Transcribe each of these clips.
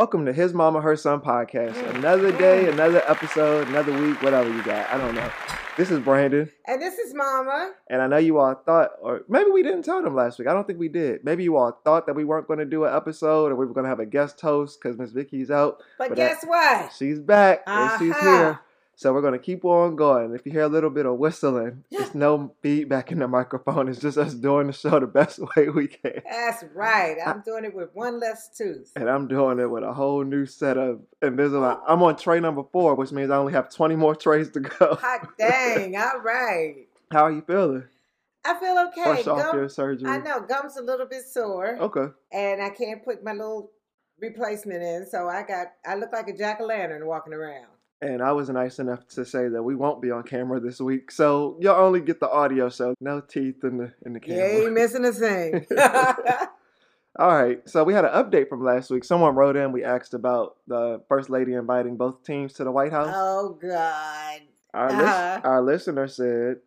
Welcome to His Mama, Her Son podcast. Another day, another episode, another week, whatever you got. I don't know. This is Brandon, And this is Mama. and I know you all thought, or maybe we didn't tell them last week. I don't think we did. Maybe you all thought that we weren't going to do an episode or we were going to have a guest host because Miss Vicky's out. But, But guess what? She's back and she's Uh-huh. here. So we're going to keep on going. If you hear a little bit of whistling, it's no feedback in the microphone. It's just us doing the show the best way we can. That's right. I'm doing it with one less tooth. and I'm doing it with a whole new set of Invisalign. Oh. I'm on tray number four, which means I only have 20 more trays to go. Hot dang. All right. How are you feeling? I feel okay. Fresh off your surgery. I know. Gum's a little bit sore. Okay. And I can't put my little replacement in. So I got, I look like a jack o' lantern walking around. And I was nice enough to say that we won't be on camera this week, so you'll only get the audio. So no teeth in the in the You camera. ain't missing a thing. All right. So we had an update from last week. Someone wrote in. We asked about the first lady inviting both teams to the White House. oh, God. Our, Uh-huh. our listener said,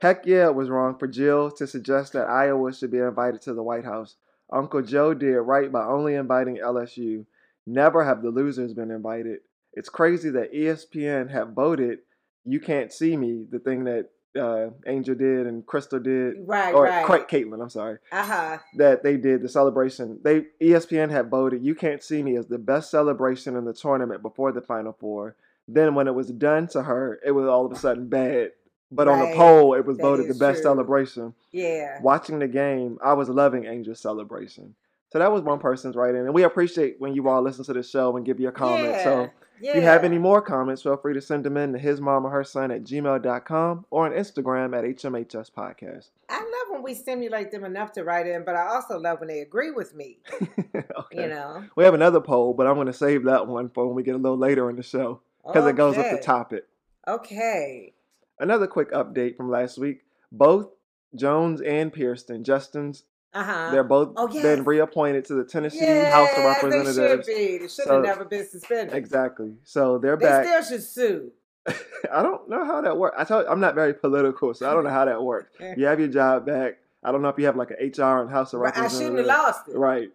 Heck yeah, it was wrong for Jill to suggest that Iowa should be invited to the White House. Uncle Joe did right by only inviting LSU. Never have the losers been invited. It's crazy that ESPN have voted You Can't See Me, the thing that uh, Angel did and Crystal did, Right, or right. Caitlin, I'm sorry, Uh huh. that they did the celebration. They ESPN had voted You Can't See Me as the best celebration in the tournament before the Final Four. Then when it was done to her, it was all of a sudden bad. But on the poll, it was That voted the best true. celebration. Yeah. Watching the game, I was loving Angel's celebration. So that was one person's writing, and we appreciate when you all listen to the show and give your comments. So yeah. if you have any more comments, feel free to send them in to his mom or her son at gmail.com or on Instagram at HMHS Podcast. I love when we stimulate them enough to write in, but I also love when they agree with me. okay. You know, We have another poll, but I'm going to save that one for when we get a little later in the show because it goes with the topic. Okay. Another quick update from last week. Both Jones and Pearson, Justin's, Uh huh. they're both Oh, been reappointed to the Tennessee House of Representatives. They should Representatives. be. They should So- have never been suspended. Exactly. So they're They back. They still should sue. I don't know how that works. I tell I'm not very political, so I don't know how that works. You have your job back. I don't know if you have like an HR and House of But I Representatives. shouldn't have lost it. Right.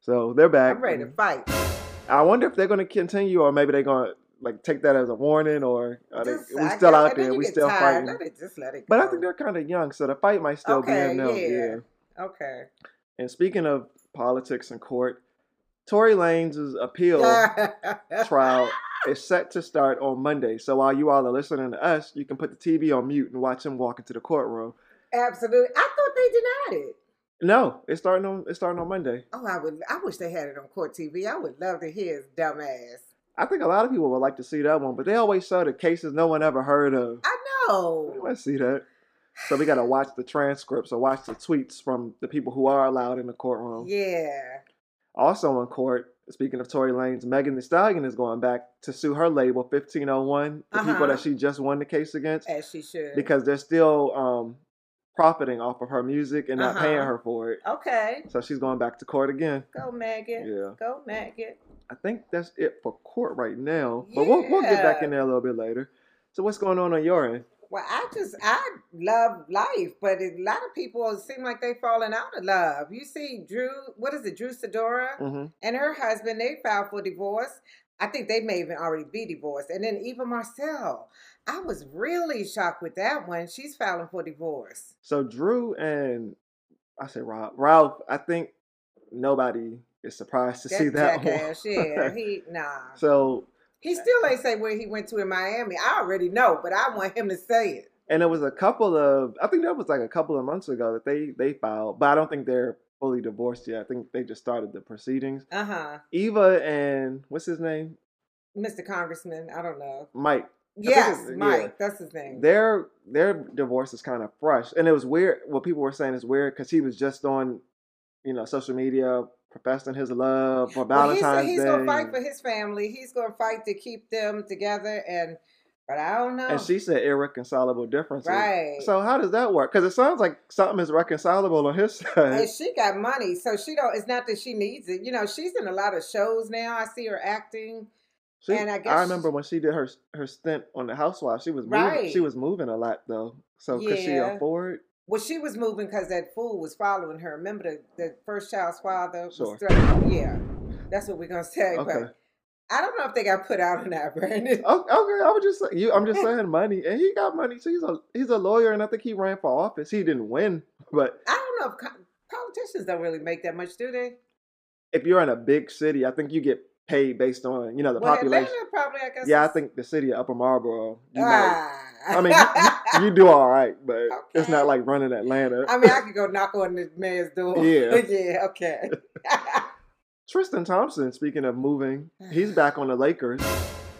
So they're back. I'm ready to fight. I wonder if they're going to continue, or maybe they're going to like take that as a warning, or are they, we still out there. We still tired. fighting. Let it, just let it But I think they're kind of young, so the fight might still Okay, be in them. yeah. Okay. And speaking of politics and court, Tory Lanez's appeal trial is set to start on Monday. So while you all are listening to us, you can put the TV on mute and watch him walk into the courtroom. Absolutely. I thought they denied it. No, it's starting on it's starting on Monday. Oh, I would. I wish they had it on court TV. I would love to hear his dumb ass. I think a lot of people would like to see that one, but they always show the cases no one ever heard of. I know. to see that. So we got to watch the transcripts or watch the tweets from the people who are allowed in the courtroom. Yeah. Also in court, speaking of Tory Lanez, Megan Thee Stallion is going back to sue her label 1501, the people Uh-huh. that she just won the case against, As she should. because they're still um, profiting off of her music and not paying Uh-huh. her for it. okay. So she's going back to court again. Go Megan. Yeah. Go Megan. I think that's it for court right now. But we'll, we'll get back in there a little bit later. So what's going on on your end? Well, I just I love life, but a lot of people seem like they falling out of love. You see, Drew, what is it, Drew Sidora hmm and her husband, they filed for divorce. I think they may even already be divorced. And then Eva Marcille, I was really shocked with that one. She's filing for divorce. So Drew and I say Rob, Ralph. I think nobody is surprised to see that jackass, one. yeah, he nah. so He still ain't say where he went to in Miami. I already know, but I want him to say it. and it was a couple of I think that was like a couple of months ago that they they filed, but I don't think they're fully divorced yet. I think they just started the proceedings. Uh huh. Eva and what's his name, Mr. Congressman, I don't know. Mike. Yes, Mike, yeah. that's his name. Their their divorce is kind of fresh, and it was weird. What people were saying is weird because he was just on, you know, social media professing his love for Valentine's Well, he's, he's Day. gonna fight for his family. He's gonna fight to keep them together, and but I don't know. And she said irreconcilable differences. Right. So how does that work? Because it sounds like something is reconcilable on his side. and she got money, so she don't. It's not that she needs it. You know, she's in a lot of shows now. I see her acting. She, and I guess I, remember when she did her her stint on the Housewives. She was moving, Right. she was moving a lot though. So could she afford? Well, she was moving because that fool was following her. Remember the, the first child's father was Sure. Yeah. That's what we're gonna say. Okay. But I don't know if they got put out or not, Brandon. Okay, I was just you. I'm just saying money, and he got money. So he's a he's a lawyer, and I think he ran for office. He didn't win, but I don't know if politicians don't really make that much, do they? if you're in a big city, I think you get paid based on you know the well, population. Atlanta probably, I guess. Yeah, I think the city of Upper Marlboro. You Ah. I mean, you, you, do all right, but it's not like running Atlanta. I mean, I could go knock on the mayor's door. Yeah. yeah. Okay. Tristan Thompson, speaking of moving, he's back on the Lakers.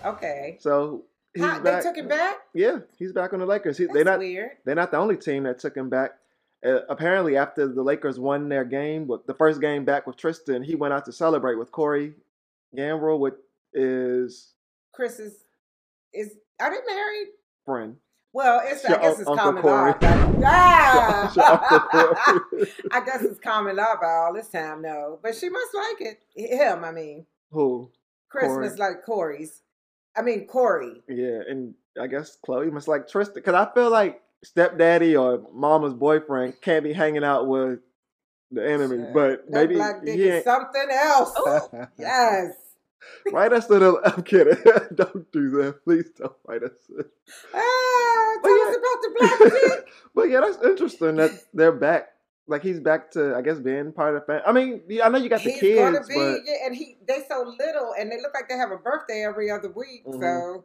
okay. So he's How, back. they took him back. Yeah, he's back on the Lakers. He, That's they're not weird. they're not the only team that took him back. Uh, apparently, after the Lakers won their game, with the first game back with Tristan, he went out to celebrate with Corey his Kris is is are they married? Friend. Well, it's I guess it's Uncle common Corey. law. but- Ah! I guess it's common law by all this time, no. But she must like it. Him, I mean, Who? Christmas Corey. like Corey's. I mean Corey. Yeah, and I guess Khloe must like Tristan because I feel like stepdaddy or mama's boyfriend can't be hanging out with the enemy, Shit. but That maybe black dick he is something else. yes. Write us the. I'm kidding. don't do that. Please don't write us. Ah, But tell yeah. us about the black but yeah, that's interesting that they're back. Like he's back to, I guess, being part of the family. I mean, I know you got the He's kids, be, but yeah, and he they so little, and they look like they have a birthday every other week. Mhm. So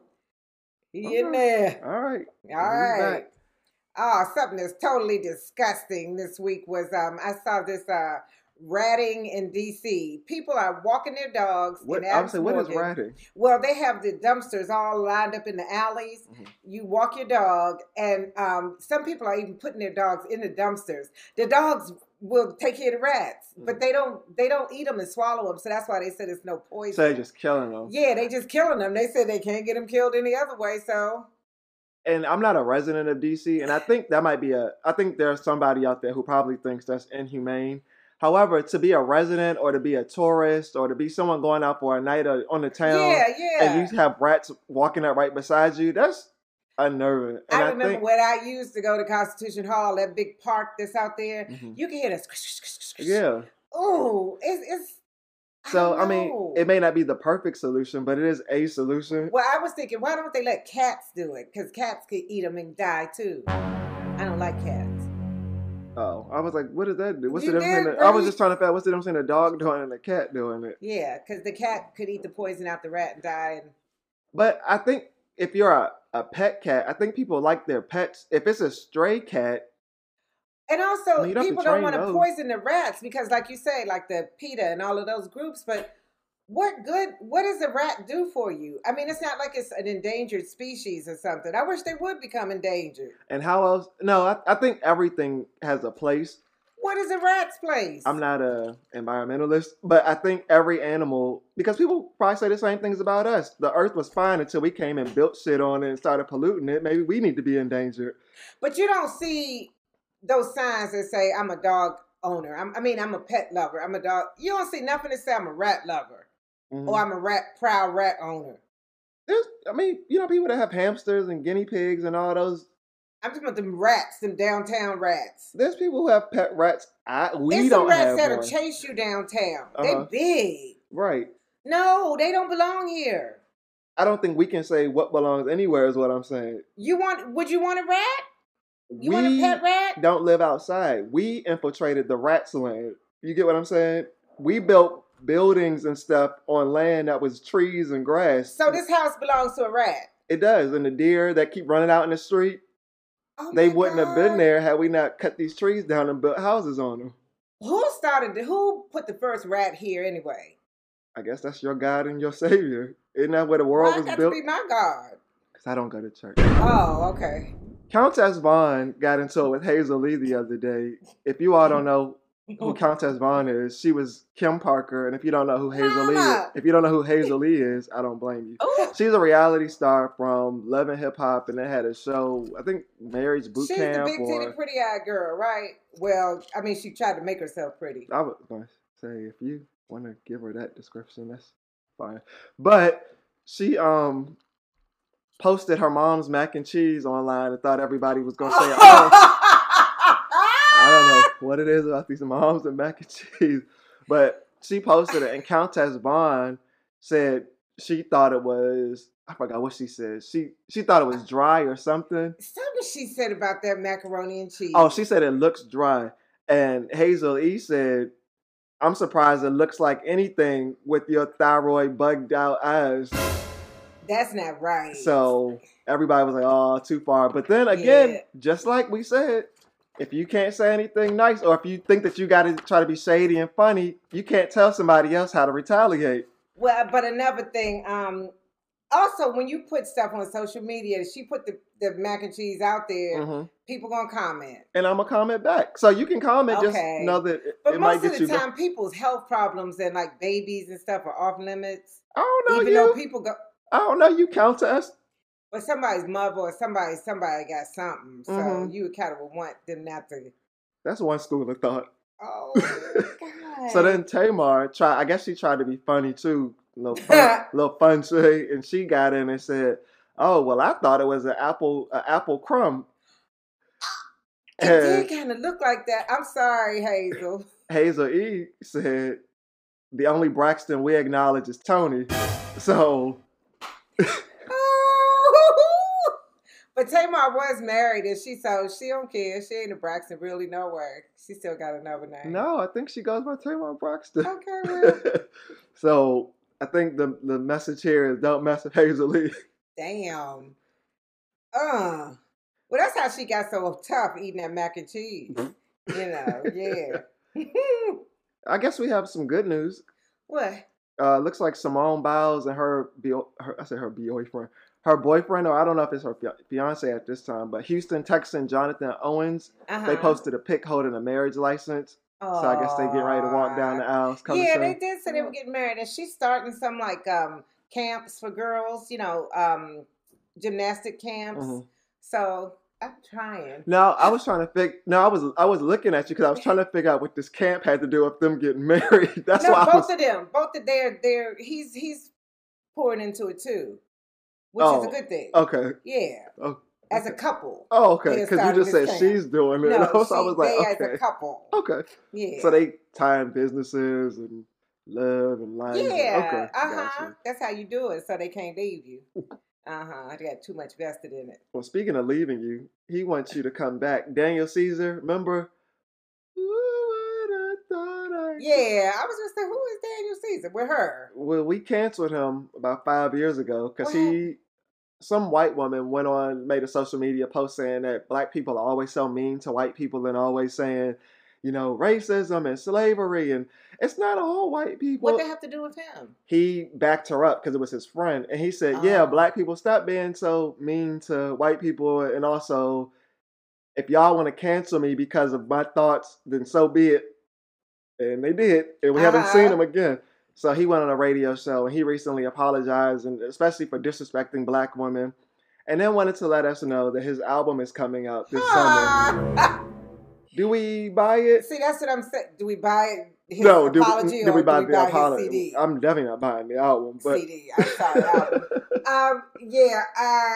he in there. all right. All right. back. Oh, something that's totally disgusting this week was um I saw this uh ratting in DC. People are walking their dogs What in I would say, Adams what is Morgan. ratting? Well, they have the dumpsters all lined up in the alleys. Mhm. You walk your dog, and um, some people are even putting their dogs in the dumpsters. The dogs will take care of the rats, but Mhm. they don't. They don't eat them and swallow them, so that's why they said it's no poison. So they're just killing them. yeah, they just killing them. They said they can't get them killed any other way. So and I'm not a resident of DC, and I think that might be a. I think there's somebody out there who probably thinks that's inhumane. However, to be a resident or to be a tourist or to be someone going out for a night on the town, yeah, yeah. and you have rats walking up right beside you, that's unnerving. And I I, remember think, when I used to go to Constitution Hall, that big park that's out there. Mhm. You can hear this. yeah. Oh, it's it's. So don't I mean, it may not be the perfect solution, but it is a solution. Well, I was thinking, why don't they let cats do it? Because cats could eat them and die too. I don't like cats. Oh, I was like, what does that do? What's You the difference? did, in the- I was just trying to figure out what's the difference in a dog doing and a cat doing it. Yeah, because the cat could eat the poison out the rat and die. And But I think if you're a, a pet cat, I think people like their pets. If it's a stray cat, and also, I mean, don't people don't want to poison the rats because, like you say, like the PETA and all of those groups. But what good? What does a rat do for you? I mean, it's not like it's an endangered species or something. I wish they would become endangered. and how else? No, I, I think everything has a place. What is a rat's place? I'm not a environmentalist, but I think every animal, because people probably say the same things about us. The earth was fine until we came and built shit on it and started polluting it. Maybe we need to be endangered. But you don't see those signs that say I'm a dog owner. I'm, I mean, I'm a pet lover. I'm a dog. You don't see nothing that say I'm a rat lover Mhm. or I'm a rat proud rat owner. There's, I mean, you know, people that have hamsters and guinea pigs and all those. I'm talking about them rats, them downtown rats. There's people who have pet rats. I we It's don't some rats that'll one. chase you downtown. Uh-huh. They big. right. No, they don't belong here. I don't think we can say what belongs anywhere. Is what I'm saying. You want? Would you want a rat? You we want a pet rat? don't live outside. We infiltrated the rats' land. You get what I'm saying? We built buildings and stuff on land that was trees and grass. So this house belongs to a rat. it does. And the deer that keep running out in the street, Oh they wouldn't have been there had we not cut these trees down and built houses on them. Who started? The, who put the first rat here anyway? I guess that's your God and your Savior. Isn't that where the world Why was built? to be my God? Because I don't go to church. Oh, okay. Countess Vaughn got into it with Hazel Lee the other day. If you all don't know who Countess Vaughn is, she was Kim Parker. And if you don't know who Hazel Lee is, if you don't know who Hazel Lee is, I don't blame you. Oh, She's a reality star from Love and Hip Hop, and they had a show. I think Marriage Boot she's the Camp. big titty, pretty eyed girl, right? Well, I mean, she tried to make herself pretty. I was going to say if you want to give her that description, that's fine. But she um posted her mom's mac and cheese online and thought everybody was gonna say, "Oh, I don't know what it is about these moms and mac and cheese," but she posted it, and Countess Vaughn said she thought it was. I forgot what she said. She she thought it was dry or something. Something she said about that macaroni and cheese. Oh, she said it looks dry, and Hazel E said, "I'm surprised it looks like anything with your thyroid bugged out eyes." That's not right. So everybody was like, "Oh, too far." But then again, Yeah. just like we said, if you can't say anything nice, or if you think that you got to try to be shady and funny, you can't tell somebody else how to retaliate. Well, but another thing, um, also when you put stuff on social media, she put the, the mac and cheese out there. hmm People gonna comment, And I'm gonna comment back, so you can comment. Okay. Just know that it, but it might most get of the time, people's health problems and like babies and stuff are off limits. I don't know Even you. though people go, I don't know you, Countess. But somebody's mother or somebody, somebody got something, so Mhm. you kind of would want them not to. That's one school of thought. Oh God! So then Tamar tried. I guess she tried to be funny too, little fun, little fun shade, and she got in and said, "Oh well, I thought it was an apple, an apple crumb." it And did kind of look like that. I'm sorry, Hazel. Hazel E said, "The only Braxton we acknowledge is Toni." So but Tamar was married, and she so she don't care. She ain't a Braxton really nowhere. She still got another name. no, I think she goes by Tamar Braxton. Okay, well, so I think the the message here is don't mess with Hazel E. damn. Uh, well, that's how she got so tough eating that mac and cheese. Mm-hmm. You know, yeah. I guess we have some good news. what? uh, looks like Simone Biles and her, bio- her I said her boyfriend, her boyfriend, or I don't know if it's her fiance at this time, but Houston Texan Jonathan Owens, Uh-huh. they posted a pic holding a marriage license. So I guess they get ready to walk down the aisles. Coming Yeah, soon. they did say they were getting married, and she's starting some like um camps for girls. You know, um gymnastic camps. Mhm. So I'm trying. No, I was trying to figure. No, I was I was looking at you because I was trying to figure out what this camp had to do with them getting married. That's no, why I both was. of them, both of their, their, he's he's pouring into it too, which is Oh, a good thing. Okay. Yeah, Oh, as a couple. Oh, okay. Because you just said camp. she's doing it. No, so I was like, they as okay, a couple. okay. Yeah. So they tie in businesses and love and life. yeah. Okay. uh huh. That's how you do it, so they can't leave you. Uh huh. I got too much vested in it. Well, speaking of leaving you, he wants you to come back. Daniel Caesar, remember? Who would have thought I could- Yeah, I was gonna say, who is Daniel Caesar with her? Well, we canceled him about five years ago because he, some white woman went on, made a social media post saying that black people are always so mean to white people and always saying, you know, racism and slavery. And it's not all white people. What they have to do with him? he backed her up because it was his friend, and he said, "Yeah, Oh. black people, stop being so mean to white people, and also, if y'all want to cancel me because of my thoughts, then so be it." And they did, and we haven't seen Uh-huh. him again. So he went on a radio show, and he recently apologized, and especially for disrespecting black women, and then wanted to let us know that his album is coming out this summer. Do we buy it? See, that's what I'm saying. Do we buy his no, do we, do we buy do we the apology? CD? I'm definitely not buying the album, but CD. I'm sorry. album. um, yeah. Uh,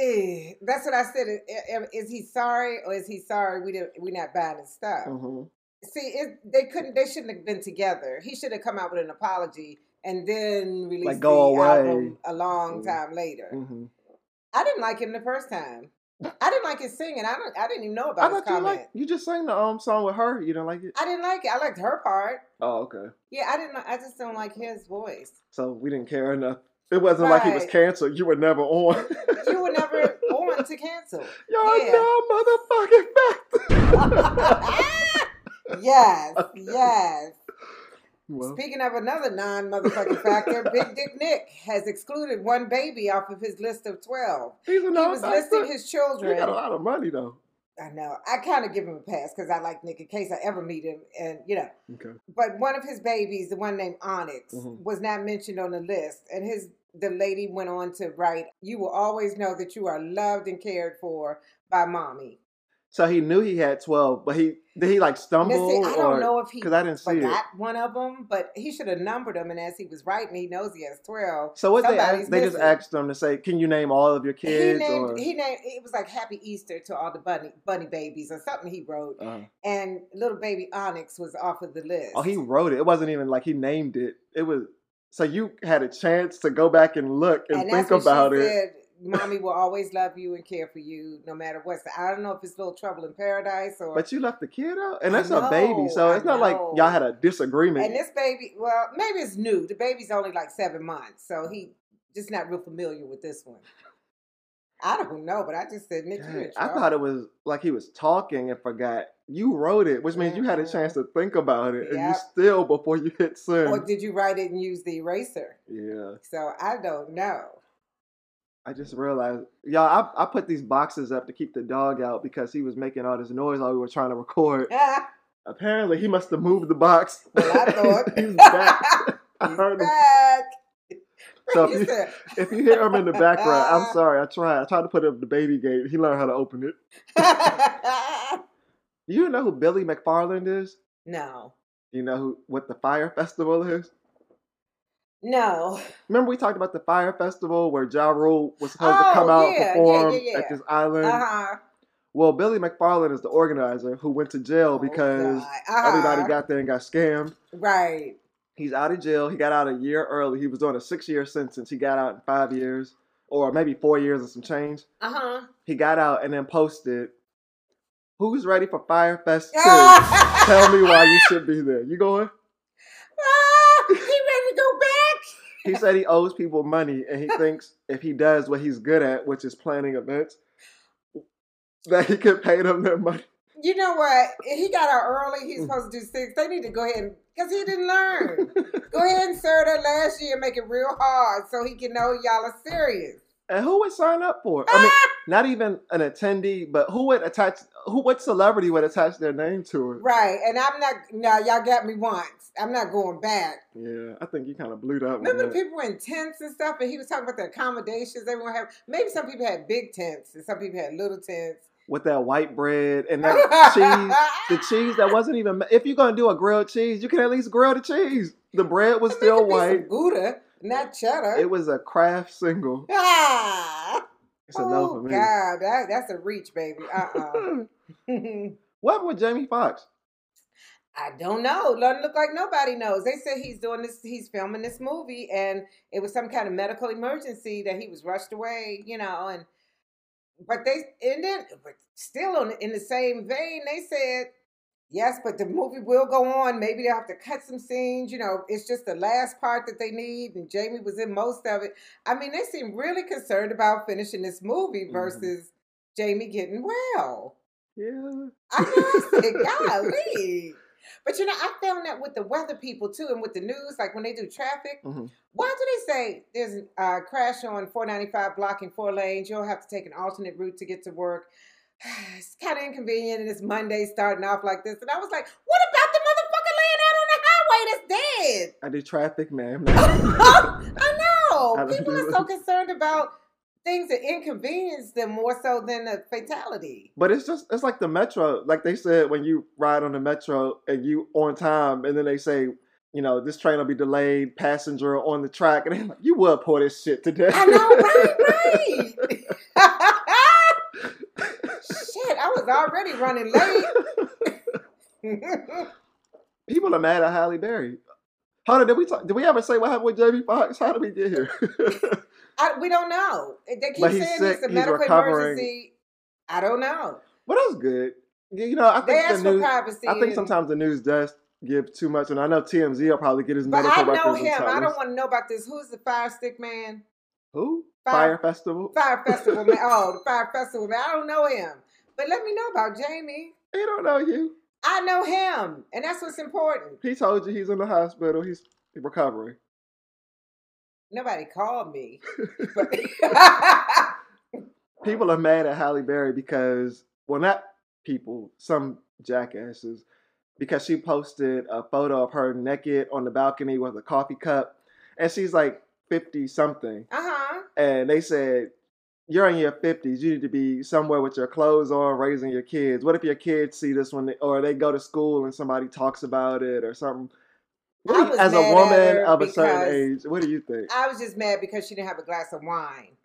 eh, that's what I said. I- I- Is he sorry or is he sorry we didn't we not buying his stuff? Mhm. See, it, they couldn't. They shouldn't have been together. He should have come out with an apology and then release Like, go the away. album a long Mm. time later. Mhm. I didn't like him the first time. I didn't like his singing. I don't. I didn't even know I about his thought you like you just sang the um song with her. You didn't like it? I didn't like it. I liked her part. Oh, okay. Yeah, I didn't. I just don't like his voice. So we didn't care enough. It wasn't like he was canceled. You were never on. You were never on to cancel. Y'all Yeah. know motherfucking fact. yes, yes. well, Speaking of another non-motherfucking factor, Big Dick Nick has excluded one baby off of his list of twelve. he's a He was listing his children. He got a lot of money though. I know. I kind of give him a pass because I like Nick in case I ever meet him, and you know. Okay. But one of his babies, the one named Onyx, Mhm. was not mentioned on the list, and his the lady went on to write, "You will always know that you are loved and cared for by mommy." So he knew he had twelve, but he did he like stumble? Missy, I don't or- know if he because I didn't see it. one of them, but he should have numbered them. And as he was writing, he knows he has twelve. So what they Somebody's they just asked him to say, "Can you name all of your kids?" He kids?" named or he named it was like Happy Easter to all the bunny bunny babies or something he wrote, Uh, and little baby Onyx was off of the list. oh, he wrote it. It wasn't even like he named it. It was so you had a chance to go back and look and, and think about it. said. Mommy will always love you and care for you no matter what. So I don't know if it's Little Trouble in Paradise or. But you left the kid out, and that's a baby, know, so I it's not like y'all had a disagreement. and this baby, well, maybe it's new. The baby's only like seven months, so he just not real familiar with this one. I don't know, but I just said, Nick, I thought it was like he was talking and forgot. You wrote it, which means you had a chance to think about it, and you still before you hit send. Or did you write it and use the eraser? yeah, So I don't know. I just realized, y'all. I, I put these boxes up to keep the dog out because he was making all this noise while we were trying to record. Apparently, he must have moved the box. Well, I thought. he's back. I He's heard him. back. So if you- If you hear him in the background, I'm sorry. I tried. I tried to put up the baby gate. He learned how to open it. Do you know who Billy McFarland is? no, You know who what the Fyre Festival is? No. Remember we talked about the Fyre Festival where Ja Rule was supposed to Oh, come out yeah, and perform yeah, yeah. at this island. Uh huh. Well, Billy McFarland is the organizer who went to jail because everybody got there and got scammed. Uh-huh. right. He's out of jail. He got out a year early. He was doing a six year sentence. He got out in five years, or maybe four years and some change. Uh huh. He got out and then posted, "Who's ready for Fyre Fest 2? Tell Tell me why you should be there. You going?" Ah, he ready to go back? He said he owes people money, and he thinks if he does what he's good at, which is planning events, that he could pay them their money. You know what? He got out early. Mm. He's supposed to do six. They need to go ahead and because he didn't learn. go ahead and serve that last year. And make it real hard so he can know y'all are serious. And who would sign up for it? I mean, not even an attendee, but who would attach? Who? What celebrity would attach their name to it? Right. And I'm not. No, y'all got me once. I'm not going back. Yeah, I think you kind of blew that one. Remember up. people were in tents and stuff, and he was talking about the accommodations they everyone had. Maybe some people had big tents, and some people had little tents. with that white bread and that cheese. The cheese that wasn't even. If you're gonna do a grilled cheese, you can at least grill the cheese. The bread was still could be some white. Gouda, not cheddar. It was a Kraft single. ah. It's a no oh for me. God, that, that's a reach, baby. Uh uh what happened with Jamie Foxx? I don't know. Doesn't look like nobody knows. They said he's doing this. He's filming this movie, and it was some kind of medical emergency that he was rushed away. You know, and but they and then but still on in the same vein, they said yes, but the movie will go on. Maybe they'll have to cut some scenes. You know, it's just the last part that they need, and Jamie was in most of it. I mean, they seem really concerned about finishing this movie Mhm. versus Jamie getting well. Yeah. I know, I said, golly. But you know, I found that with the weather people too, and with the news, like when they do traffic, Mhm. why do they say there's a crash on 495 blocking four lanes? You'll have to take an alternate route to get to work. It's kind of inconvenient, and it's Monday starting off like this. And I was like, what about the motherfucker laying out on the highway that's dead? I do traffic, man. I know. I People are so concerned about things that inconvenience them more so than a fatality. But it's just it's like the metro. Like they said when you ride on the metro and you on time, and then they say, you know, this train will be delayed, passenger on the track, and they're like, you will pour this shit today. I know, right, right. I was already running late. People are mad at Halle Berry. Hold on, did we talk, did we ever say what happened with Jamie Foxx? How did we get here? I, we don't know. They keep saying sick, it's a medical recovering. emergency. I don't know. well, that's good. You know, I They think the for news. privacy. I think sometimes the news does give too much, and I know TMZ will probably get his But medical I know records. him. I don't want to know about this. Who's the fire stick man? Who? Fire- Fyre Festival. Fyre festival man. Oh, the Fyre festival man. I don't know him. But let me know about Jamie. He don't know you. I know him, and that's what's important. He told you he's in the hospital. He's recovering. Nobody called me. But People are mad at Halle Berry because, well, not people, some jackasses, because she posted a photo of her naked on the balcony with a coffee cup, and she's like fifty something, uh huh. and they said you're in your fifties. You need to be somewhere with your clothes on, raising your kids. What if your kids see this when, they, or they go to school and somebody talks about it or something? What I do you- as a woman of a certain age, what do you think? I was just mad because she didn't have a glass of wine.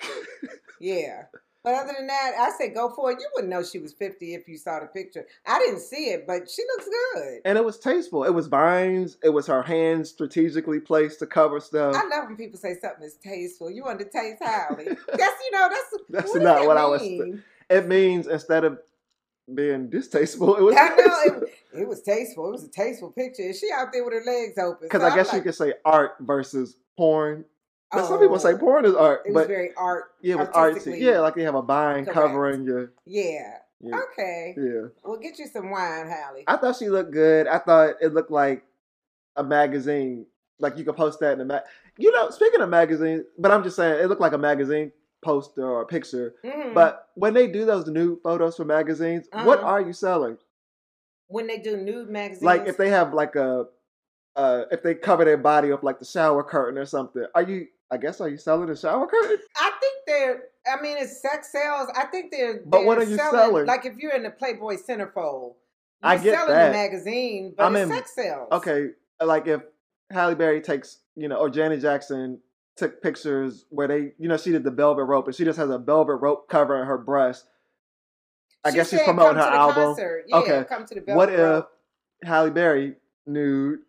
yeah. But other than that, I said go for it. You wouldn't know she was 50 if you saw the picture. I didn't see it, but she looks good. and it was tasteful. It was vines. It was her hands strategically placed to cover stuff. I love when people say something is tasteful. You want to taste Halle. That's, you know, that's, That's what not that what I was mean? It means instead of being distasteful, it was I know it, it was tasteful. It was a tasteful picture. Is she out there with her legs open? because So I guess you could say art versus porn. But some people say oh, porn is art, It was but very art. yeah, it was artsy. Yeah, like they have a vine correct. covering your. Yeah. your Okay. yeah. We'll get you some wine, Halle. I thought she looked good. I thought it looked like a magazine. Like you could post that in a mag. You know, speaking of magazines, but I'm just saying it looked like a magazine poster or a picture. Mhm. But when they do those nude photos for magazines, what Uh-huh. are you selling? when they do nude magazines, Like if they have like a, uh, if they cover their body up like the shower curtain or something, are you? I guess are you selling a shower curtain? I think they're. I mean, it's sex sales. I think they're. But what they're are you selling? Like if you're in the Playboy centerfold, you're I get selling that. the magazine, but I'm it's in- sex sales. Okay, like if Halle Berry takes, you know, or Janet Jackson took pictures where they, you know, she did the velvet rope and she just has a velvet rope covering her breast. I guess she's promoting her album. Yeah, Okay. come to the What if Halle Berry nude?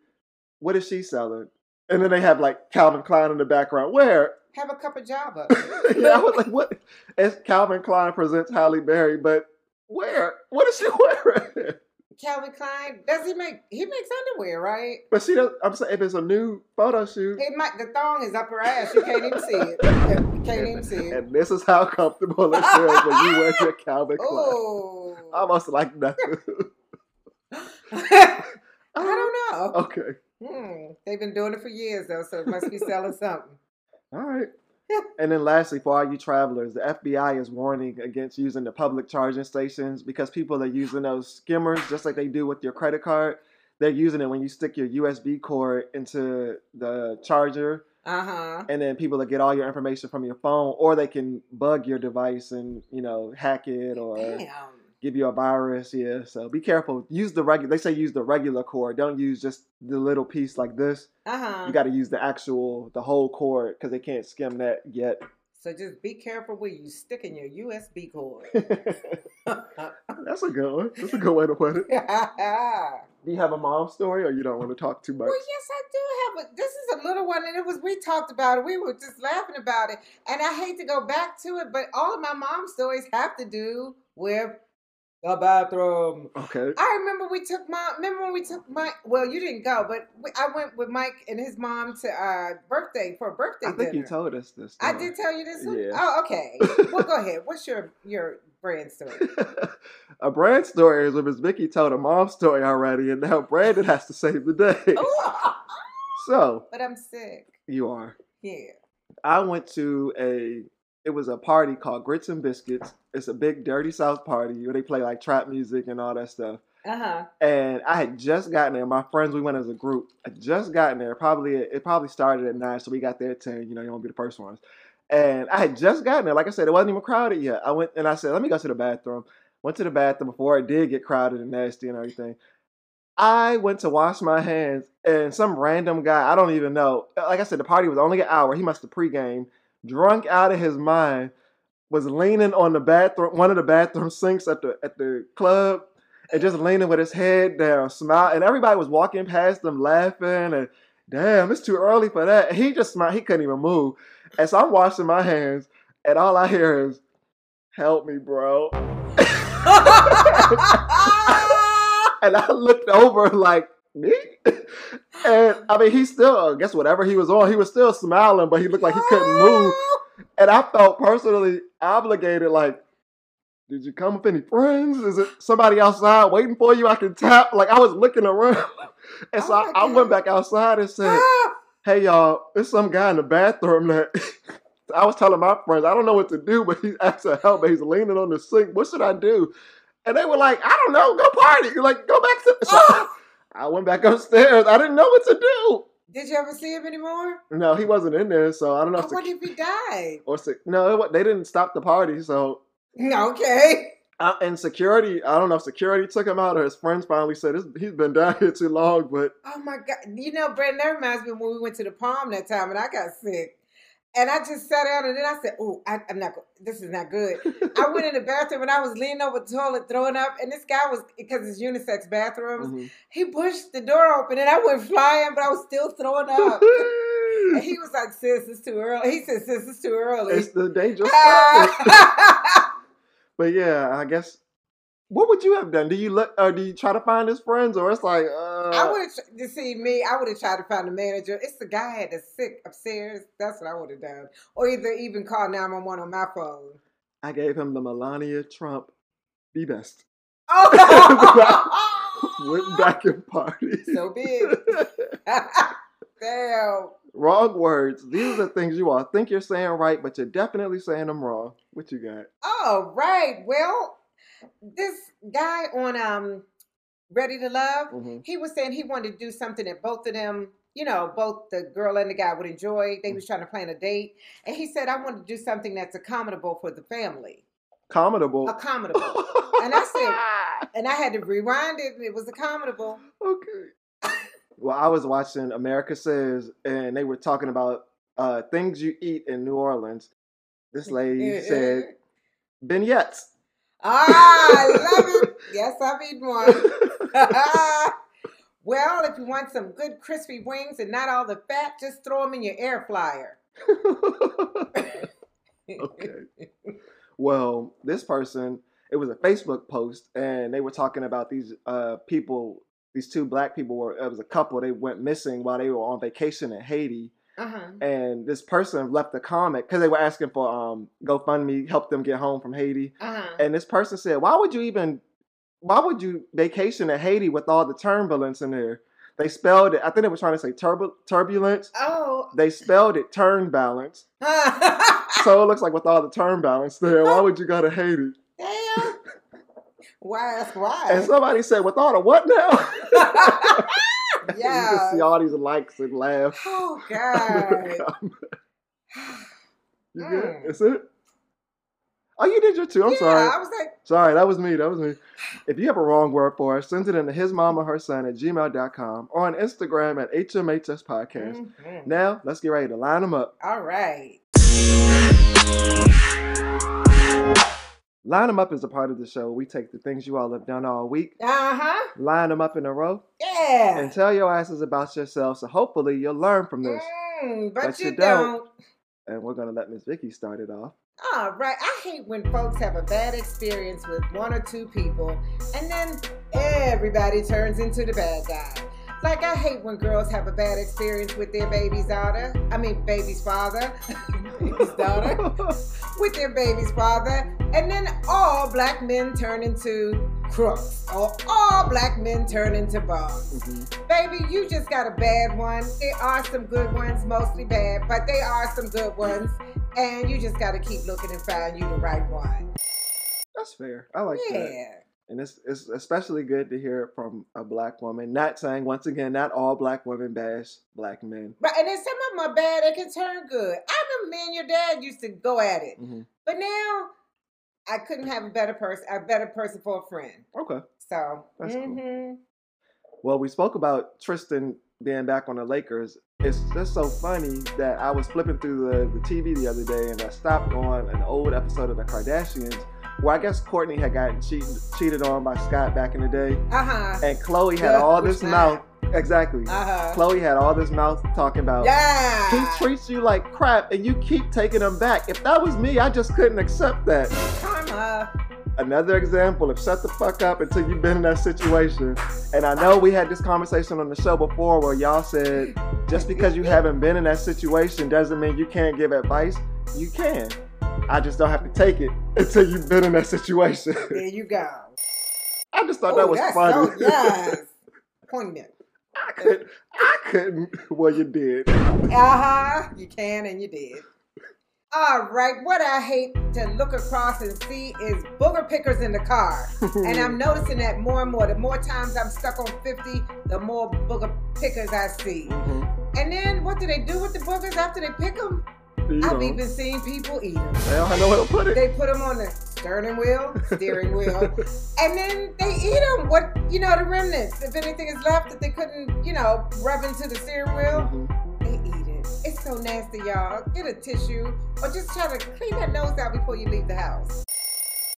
What is she selling? And then they have like Calvin Klein in the background. Where? have a cup of Java? yeah, I was like, what? It's Calvin Klein presents Halle Berry, but where? What is she wearing? Calvin Klein does he make? He makes underwear, right? But see. I'm saying if it's a new photo shoot, It might. The thong is up her ass. You can't even see it. You can't even see it. and this is how comfortable it feels when you wear your Calvin Klein. Oh, Almost like nothing. I don't know. Okay. Hmm. They've been doing it for years though, so it must be selling something. All right. And then lastly, for all you travelers, the FBI is warning against using the public charging stations because people are using those skimmers just like they do with your credit card. They're using it when you stick your USB cord into the charger, Uh huh. and then people that get all your information from your phone, or they can bug your device and you know hack it or Damn. Give you a virus. Yeah, so be careful. Use the regular. They say use the regular cord. Don't use just the little piece like this. Uh huh. You got to use the actual, the whole cord because they can't skim that yet. So just be careful where you stick in your USB cord. That's a good one. That's a good way to put it. Do you have a mom story, or you don't want to talk too much? Well, yes, I do have a. This is a little one, and it was we talked about it. We were just laughing about it, and I hate to go back to it, but all of my mom stories have to do with the bathroom. Okay. I remember we took my. Remember when we took Mike? Well, you didn't go, but we, I went with Mike and his mom to uh birthday for a birthday I think dinner. you told us this. I did tell you this. one? Yeah. Oh, okay. well, go ahead. What's your your brand story? a brand story is when Miss Vicky told a mom story already, and now Brandon has to save the day. So but I'm sick. you are. Yeah. I went to a. It was a party called Grits and Biscuits. It's a big dirty South party where they play like trap music and all that stuff. Uh huh. And I had just gotten there. My friends, we went as a group. I just gotten there. Probably it probably started at nine, so we got there at ten. You know, you won't be the first ones. And I had just gotten there. Like I said, it wasn't even crowded yet. I went and I said, let me go to the bathroom. Went to the bathroom before it did get crowded and nasty and everything. I went to wash my hands, and some random guy, I don't even know. Like I said, the party was only an hour. He must have pregame, drunk out of his mind, was leaning on the bathroom, one of the bathroom sinks at the at the club, and just leaning with his head down, smile. And everybody was walking past him, laughing, and damn, it's too early for that. And he just smiled. He couldn't even move. And so I'm washing my hands, and all I hear is, "Help me, bro." And I looked over like me, and I mean, he still, I guess whatever he was on, he was still smiling, but he looked like he couldn't move. And I felt personally obligated, like, did you come with any friends? Is it somebody outside waiting for you? I can tap. Like I was looking around, and so Oh I, I went back outside and said, ah! "Hey y'all, there's some guy in the bathroom that." I was telling my friends, I don't know what to do, but he's asking help, but he's leaning on the sink. What should I do? And they were like, I don't know, go party. You're Like, go back to. So I went back upstairs. I didn't know what to do. Did you ever see him anymore? No, he wasn't in there, so I don't know. I If wonder if he died. or no, it they didn't stop the party. So Okay. uh, and security, I don't know if security took him out or his friends finally said "This- he's been down here too long. But Oh my God. You know, Brandon, that reminds me when we went to the palm that time and I got sick. And I just sat down and then I said, Oh, I'm not, this is not good. I went in the bathroom and I was leaning over the toilet throwing up. And this guy was, because it's unisex bathrooms, Mhm. he pushed the door open and I went flying, but I was still throwing up. and he was like, Sis, it's too early. He said, Sis, it's too early. it's the dangerous. But yeah, I guess. What would you have done? Do you look, or do you try to find his friends, or it's like, uh, I would have, you see me, I would have tried to find the manager. It's the guy had the sick upstairs. That's what I would have done. Or either even call 911 on my phone. I gave him the Melania Trump be best. Oh! Went back and party. so big. Damn. Wrong words. These are the things you all think you're saying right, but you're definitely saying them wrong. What you got? All right. Well, this guy on um Ready to Love, Mhm. he was saying he wanted to do something that both of them, you know, both the girl and the guy would enjoy. They was trying to plan a date. And he said, I want to do something that's accommodable for the family. Commentable. Accommodable. And I said- and I had to rewind it, and it was accommodable. okay. Well, I was watching America Says, and they were talking about uh, things you eat in New Orleans. This lady said vignettes. Ah, I love it. Yes, I've eaten one. well, if you want some good crispy wings and not all the fat, just throw them in your air fryer. okay. Well, this person, it was a Facebook post, and they were talking about these uh, people, these two black people were, it was a couple, they went missing while they were on vacation in Haiti. Uh-huh. And this person left a comment because they were asking for um, GoFundMe, help them get home from Haiti. Uh-huh. And this person said, Why would you even, why would you vacation in Haiti with all the turbulence in there? They spelled it, I think they were trying to say turbu- turbulence. Oh. They spelled it turn balance. So it looks like with all the turn balance there, why would you go to Haiti? Damn. Why? That's And why. somebody said, with all the what now? You just see all these likes and laugh. Oh, God. you Mm. good? That's it? Oh, you did your two. I'm yeah, sorry. I was like, Sorry, that was me. That was me. If you have a wrong word for us, send it in to his mama, her son at gmail.com or on Instagram at HMHS Podcast. mhm. Now, let's get ready to line them up. all right. Line them up is a part of the show. We take the things you all have done all week, Uh-huh. line them up in a row, Yeah. and tell your asses about yourself. So hopefully you'll learn from this. Mm, but, But you, you don't. don't. And we're going to let Miss Vicky start it off. All right. I hate when folks have a bad experience with one or two people and then everybody turns into the bad guy. Like, I hate when girls have a bad experience with their baby's daughter. I mean, baby's father. baby's daughter. With their baby's father. And then all black men turn into crooks. Or all black men turn into bums. Mhm. Baby, you just got a bad one. There are some good ones, mostly bad, but there are some good ones. And you just got to keep looking and find you the right one. That's fair. I like that. Yeah. And it's, it's especially good to hear it from a black woman. Not saying, once again, not all black women bash black men. But and then some of them are bad, they can turn good. I remember me and your dad used to go at it. hmm But now I couldn't have a better person, a better person for a friend. Okay. So That's cool. mhm. Well, we spoke about Tristan being back on the Lakers. It's just so funny that I was flipping through the, the TV the other day and I stopped on an old episode of The Kardashians where I guess Kourtney had gotten cheated, cheated on by Scott back in the day. uh-huh. And Khloe had Yeah, all this mouth. Exactly. Uh-huh. Khloe had all this mouth talking about. Yeah. He treats you like crap and you keep taking him back. If that was me, I just couldn't accept that. Karma. Another example of shut the fuck up until you've been in that situation. And I know we had this conversation on the show before where y'all said just because you haven't been in that situation doesn't mean you can't give advice. You can. I just don't have to take it until you've been in that situation. There you go. I just thought Ooh, that was funny. So, yes. Poignant. I couldn't. I couldn't. Well, you did. Uh-huh. You can and you did. All right. What I hate to look across and see is booger pickers in the car. And I'm noticing that more and more. The more times I'm stuck on 50, the more booger pickers I see. Mhm. And then what do they do with the boogers after they pick them? You I've know, even seen people eat them. they don't have nowhere to put it. They put them on the steering wheel, steering wheel, and then they eat them. What you know, the remnants. If anything is left that they couldn't, you know, rub into the steering wheel, Mhm. they eat it. It's so nasty, y'all. Get a tissue or just try to clean that nose out before you leave the house.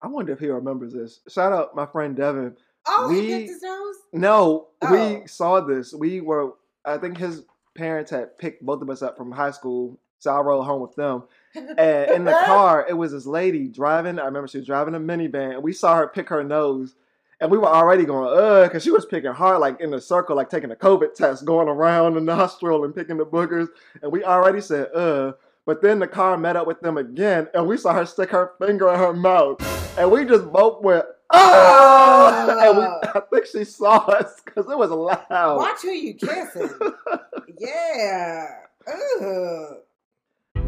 I wonder if he remembers this. Shout out my friend Devin. Oh, We- he picked his nose. No, Oh. we saw this. We were, I think his parents had picked both of us up from high school. So I rode home with them. And in the car, it was this lady driving. I remember she was driving a minivan. And we saw her pick her nose. And we were already going, uh, because she was picking hard, like in a circle, like taking a COVID test, going around the nostril and picking the boogers. And we already said, uh. But then the car met up with them again, and we saw her stick her finger in her mouth. And we just both went, ah! And we, I think she saw us because it was loud. Watch who you kissing. yeah. Ugh.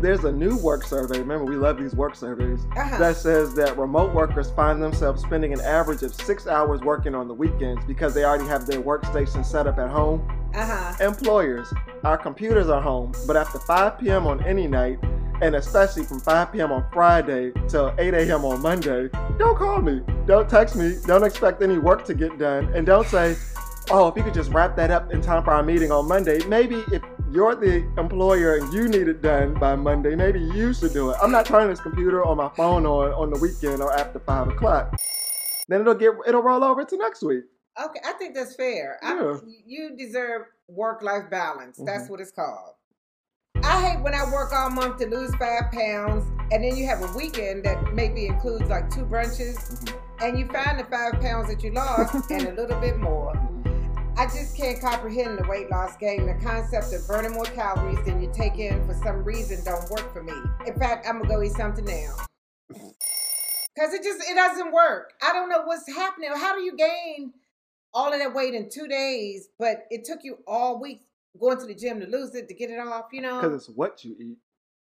There's a new work survey. Remember, we love these work surveys. Uh-huh. that says that remote workers find themselves spending an average of six hours working on the weekends because they already have their workstation set up at home. Uh-huh. Employers, our computers are home, but after 5 p.m. on any night, and especially from 5 p.m. on Friday till 8 a.m. on Monday, don't call me, don't text me, don't expect any work to get done, and don't say, oh, if you could just wrap that up in time for our meeting on Monday, maybe if you're the employer and you need it done by Monday, maybe you should do it. I'm not turning this computer or my phone on on the weekend or after 5 o'clock. Then it'll get it'll roll over to next week. Okay, I think that's fair. I, Yeah. you deserve work-life balance. That's Mhm. what it's called. I hate when I work all month to lose five pounds, and then you have a weekend that maybe includes like two brunches, Mhm. and you find the five pounds that you lost and a little bit more. I just can't comprehend the weight loss game. The concept of burning more calories than you take in for some reason don't work for me. In fact, I'm gonna go eat something now. Cause it just it doesn't work. I don't know what's happening. How do you gain all of that weight in two days, but it took you all week going to the gym to lose it to get it off, you know? Because it's what you eat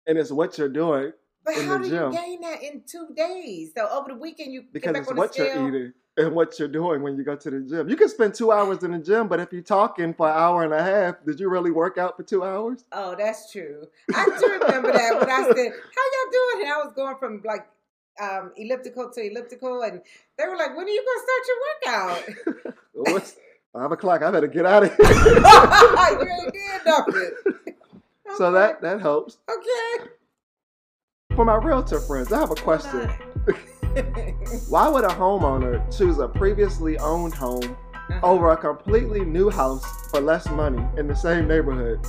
and it's what you're doing But how do gym. you gain that in two days? So over the weekend you because get back it's on what the you're eating and what you're doing when you go to the gym. You can spend two hours in the gym, but if you're talking for an hour and a half, did you really work out for two hours? Oh, that's true. I do remember that when I said, "How y'all doing?" And I was going from like um, elliptical to elliptical, and they were like, "When are you gonna start your workout?" Well, it's five o'clock. I better get out of here. you ain't did nothing. so Okay, that that helps. okay. For my realtor friends, I have a question. Why would a homeowner choose a previously owned home Uh-huh. over a completely new house for less money in the same neighborhood?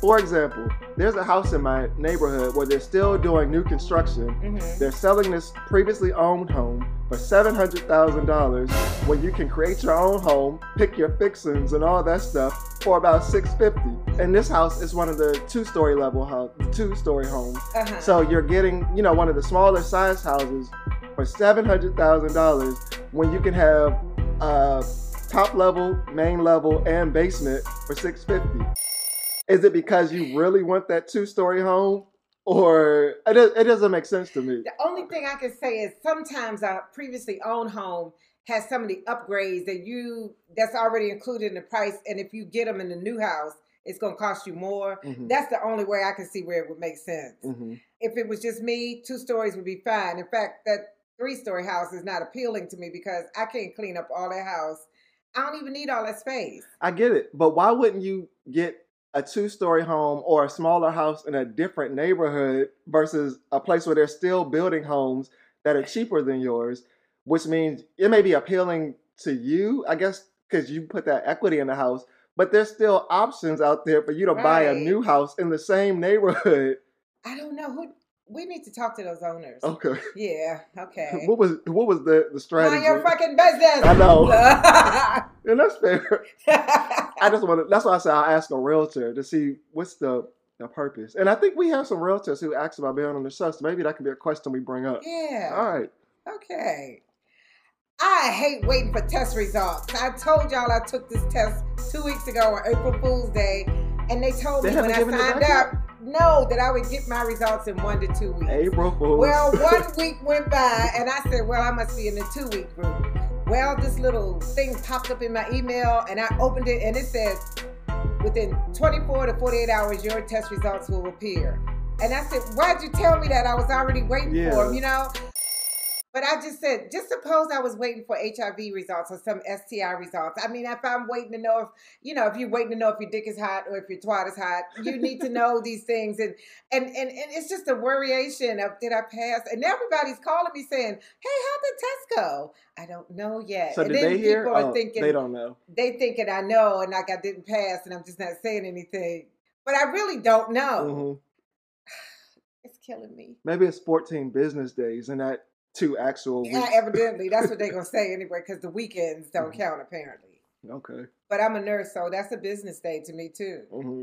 For example, there's a house in my neighborhood where they're still doing new construction Mhm. They're selling this previously owned home for $700,000 when you can create your own home, pick your fixings and all that stuff for about 650. And this house is one of the two-story level house, two-story homes. Uh-huh. So you're getting, you know, one of the smaller size houses for $700,000 when you can have uh, top level, main level, and basement for $650. Is it because you really want that two-story home? Or it, it doesn't make sense to me. The only thing I can say is sometimes a previously owned home has some of the upgrades that you that's already included in the price, and if you get them in the new house, it's gonna cost you more. Mhm, That's the only way I can see where it would make sense. mhm. If it was just me, two stories would be fine. In fact, that three story house is not appealing to me because I can't clean up all that house. I don't even need all that space. I get it, but why wouldn't you get a two-story home or a smaller house in a different neighborhood versus a place where they're still building homes that are cheaper than yours, which means it may be appealing to you, I guess, because you put that equity in the house, but there's still options out there for you to buy a new house in the same neighborhood. I don't know who. We need to talk to those owners. Okay. Yeah. Okay. What was what was the the strategy? Mind your fucking business. I know. and that's fair. I just want to. That's why I said I'll ask a realtor to see what's the the purpose. And I think we have some realtors who ask about being on the show, so maybe that can be a question we bring up. yeah. All right. Okay. I hate waiting for test results. I told y'all I took this test two weeks ago on April Fool's Day, and they told They me when I haven't given it signed up, no, that I would get my results in one to two weeks. April Fool's. Well, one week went by, and I said, Well, I must be in the two week group. Well, this little thing popped up in my email, and I opened it, and it says, within 24 to 48 hours, your test results will appear. And I said, Why'd you tell me that? I was already waiting Yeah. for them, you know? But I just said, just suppose I was waiting for HIV results or some STI results. I mean, if I'm waiting to know if, you know, if you're waiting to know if your dick is hot or if your twat is hot, you need to know these things. And and and, and it's just a worryation of did I pass? And everybody's calling me saying, Hey, how'd the test go? I don't know yet. So and did then they hear? people are Oh, thinking they don't know. they thinking I know and like I didn't pass and I'm just not saying anything. But I really don't know. hmm It's killing me. Maybe it's 14 business days and not two actual Yeah, weeks. evidently, that's what they're gonna say anyway, because the weekends don't Mhm. count apparently. Okay. But I'm a nurse, so that's a business day to me too. hmm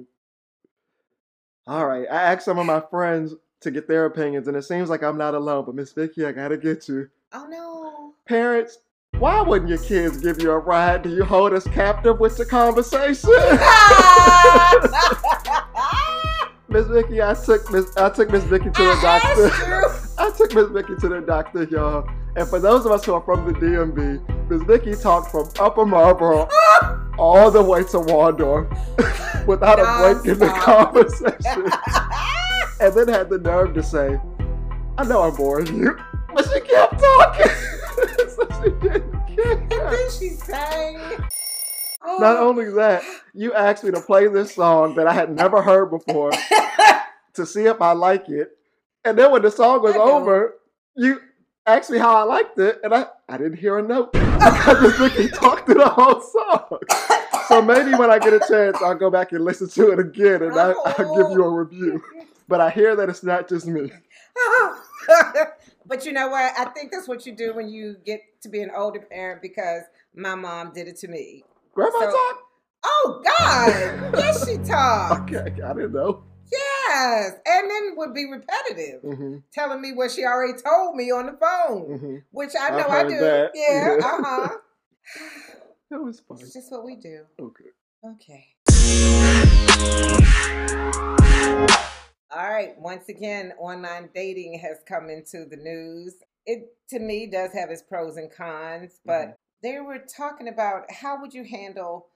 All right. I asked some of my friends to get their opinions, and it seems like I'm not alone. But Miss Vicky, I gotta get you. Oh no. Parents, why wouldn't your kids give you a ride? Do you hold us captive with the conversation? Miss Vicky, I took Miss I took Miss Vicky to the I doctor. I took Miss Vicky to the doctor, y'all. And for those of us who are from the DMV, Miss Vicky talked from Upper Marlboro all the way to Waldorf without a break in the conversation. and then had the nerve to say, I know I'm boring you. But she kept talking. so she didn't and care. then she sang. Oh. Not only that, you asked me to play this song that I had never heard before to see if I like it. And then when the song was over, you asked me how I liked it, and I, I didn't hear a note because Miss Vicky talked through the whole song. So maybe when I get a chance, I'll go back and listen to it again, and I, oh. I'll give you a review. But I hear that it's not just me. but you know what? I think that's what you do when you get to be an older parent because my mom did it to me. Grandma So- talk? Oh God! yes, she talked. Okay, I didn't know. Yes, and then would be repetitive, hmm telling me what she already told me on the phone, hmm which I I know I, heard do. that. Yeah, uh huh. That was fun. It's just what we do. Okay. Okay. All right. Once again, online dating has come into the news. It to me does have its pros and cons, but Mhm. they were talking about how would you handle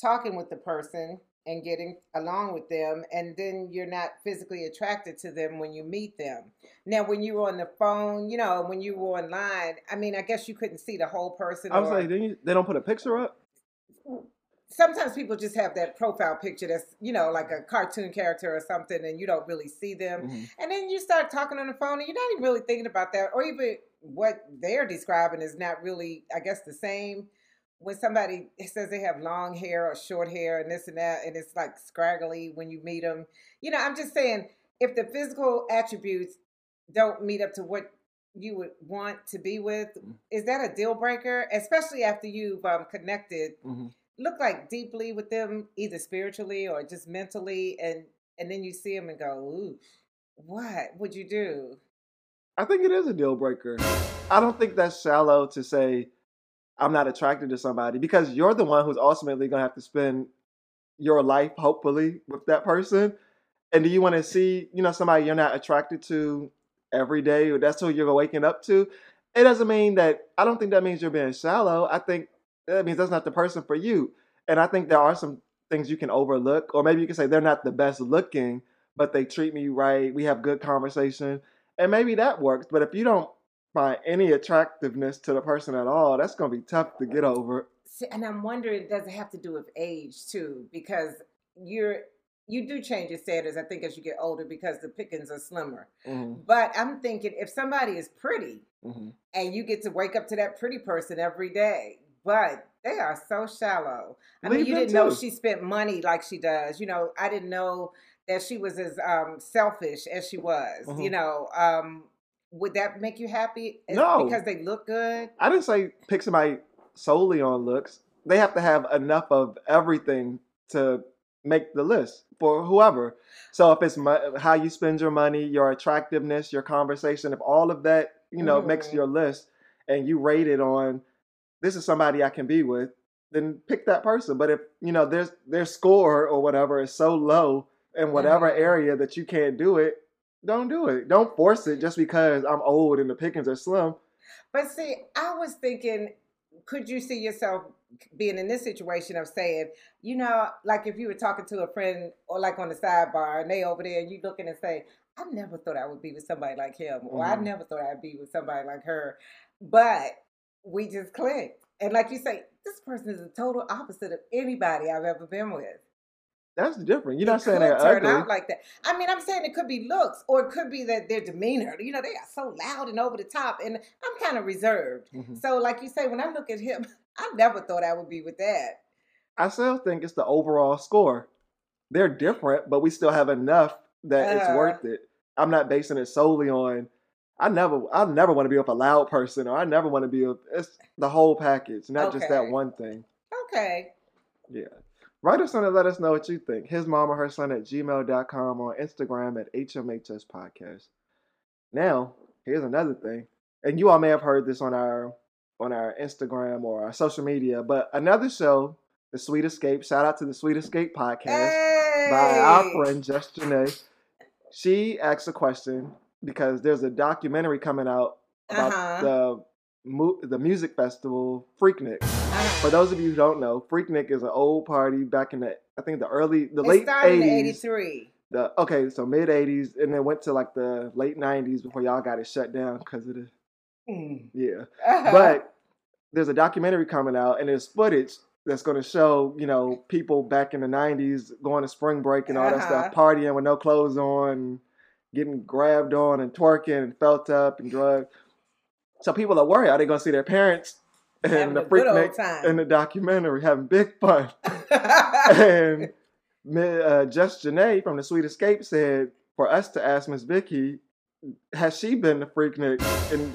talking with the person and getting along with them and then you're not physically attracted to them when you meet them. Now when you were on the phone, you know, when you were online, I mean, I guess you couldn't see the whole person I was or- like, you, they don't put a picture up? sometimes people just have that profile picture that's you know like a cartoon character or something and you don't really see them Mhm. and then you start talking on the phone and you're not even really thinking about that or even what they're describing is not really i guess the same when somebody says they have long hair or short hair and this and that and it's like scraggly when you meet them you know i'm just saying if the physical attributes don't meet up to what you would want to be with is that a deal breaker especially after you've um, connected Mhm. look like deeply with them either spiritually or just mentally and and then you see them and go ooh what would you do I think it is a deal breaker. I don't think that's shallow to say I'm not attracted to somebody because you're the one who's ultimately going to have to spend your life, hopefully, with that person. And do you want to see, you know, somebody you're not attracted to every day, or that's who you're waking up to? It doesn't mean that. I don't think that means you're being shallow. I think that means that's not the person for you. And I think there are some things you can overlook, or maybe you can say they're not the best looking, but they treat me right. We have good conversation and maybe that works. But if you don't find any attractiveness to the person at all, that's gonna be tough to get over. See, and i'm wondering does it have to do with age too because you're you do change your standards i think as you get older because the pickings are slimmer Mhm, but i'm thinking if somebody is pretty mhm. and you get to wake up to that pretty person every day but they are so shallow i mean you didn't know she spent money like she does you know i didn't know that she was as um, selfish as she was you Mhm. know um, would that make you happy No. because they look good I didn't say pick somebody solely on looks. They have to have enough of everything to make the list for whoever. So if it's mo- how you spend your money, your attractiveness, your conversation, if all of that you know makes Mhm. your list, and you rate it on this is somebody I can be with, then pick that person. But if you know their their score or whatever is so low in whatever Mhm. area that you can't do it, don't do it. Don't force it just because I'm old and the pickings are slim. But see, I was thinking, could you see yourself being in this situation of saying, you know, like if you were talking to a friend or like on the sidebar and they over there and you looking and say, I never thought I would be with somebody like him, or I Mhm. never thought I'd be with somebody like her. But we just clicked. And like you say, this person is the total opposite of anybody I've ever been with. That's different. You're not it saying they're turn ugly. out like that. I mean, I'm saying it could be looks, or it could be that their demeanor. You know, they are so loud and over the top, and I'm kind of reserved. Mhm. So, like you say, when I look at him, I never thought I would be with that. I still think it's the overall score. They're different, but we still have enough that it's Uh. worth it. I'm not basing it solely on. I never, I never want to be with a loud person, or I never want to be with. It's the whole package, not just that one thing. Okay. Yeah. Write us on and let us know what you think. His mom or her son at gmail.com or Instagram at HMHS Podcast. Now, here's another thing. And you all may have heard this on our on our Instagram or our social media, but another show, The Sweet Escape, shout out to the Sweet Escape podcast Hey. by our friend Just Janae. She asked a question because there's a documentary coming out about Uh-huh. the mu- the music festival Freaknik. Uh-huh. For those of you who don't know, Freaknik is an old party back in the I think the early the It late started in '83. The okay, so mid eighties, and then went to like the late nineties before y'all got it shut down because of the Mm. yeah. Uh-huh. But there's a documentary coming out, and there's footage that's going to show you know people back in the '90s going to spring break and all that stuff, Uh-huh. partying with no clothes on, getting grabbed on and twerking and felt up and drugged. So people are worried: are they going to see their parents Having the a good old Freaknik time. in the documentary having big fun? and uh, Just Janae from the Sweet Escape said for us to ask Miss Vicky, has she been to Freaknik and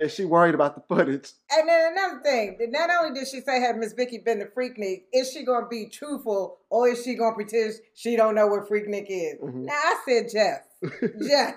is she worried about the footage? And then another thing, that not only did she say had Miss Vicky been to Freaknik, is she gonna be truthful or is she gonna pretend she don't know what Freaknik is? Mhm. Now I said Jess. Jess.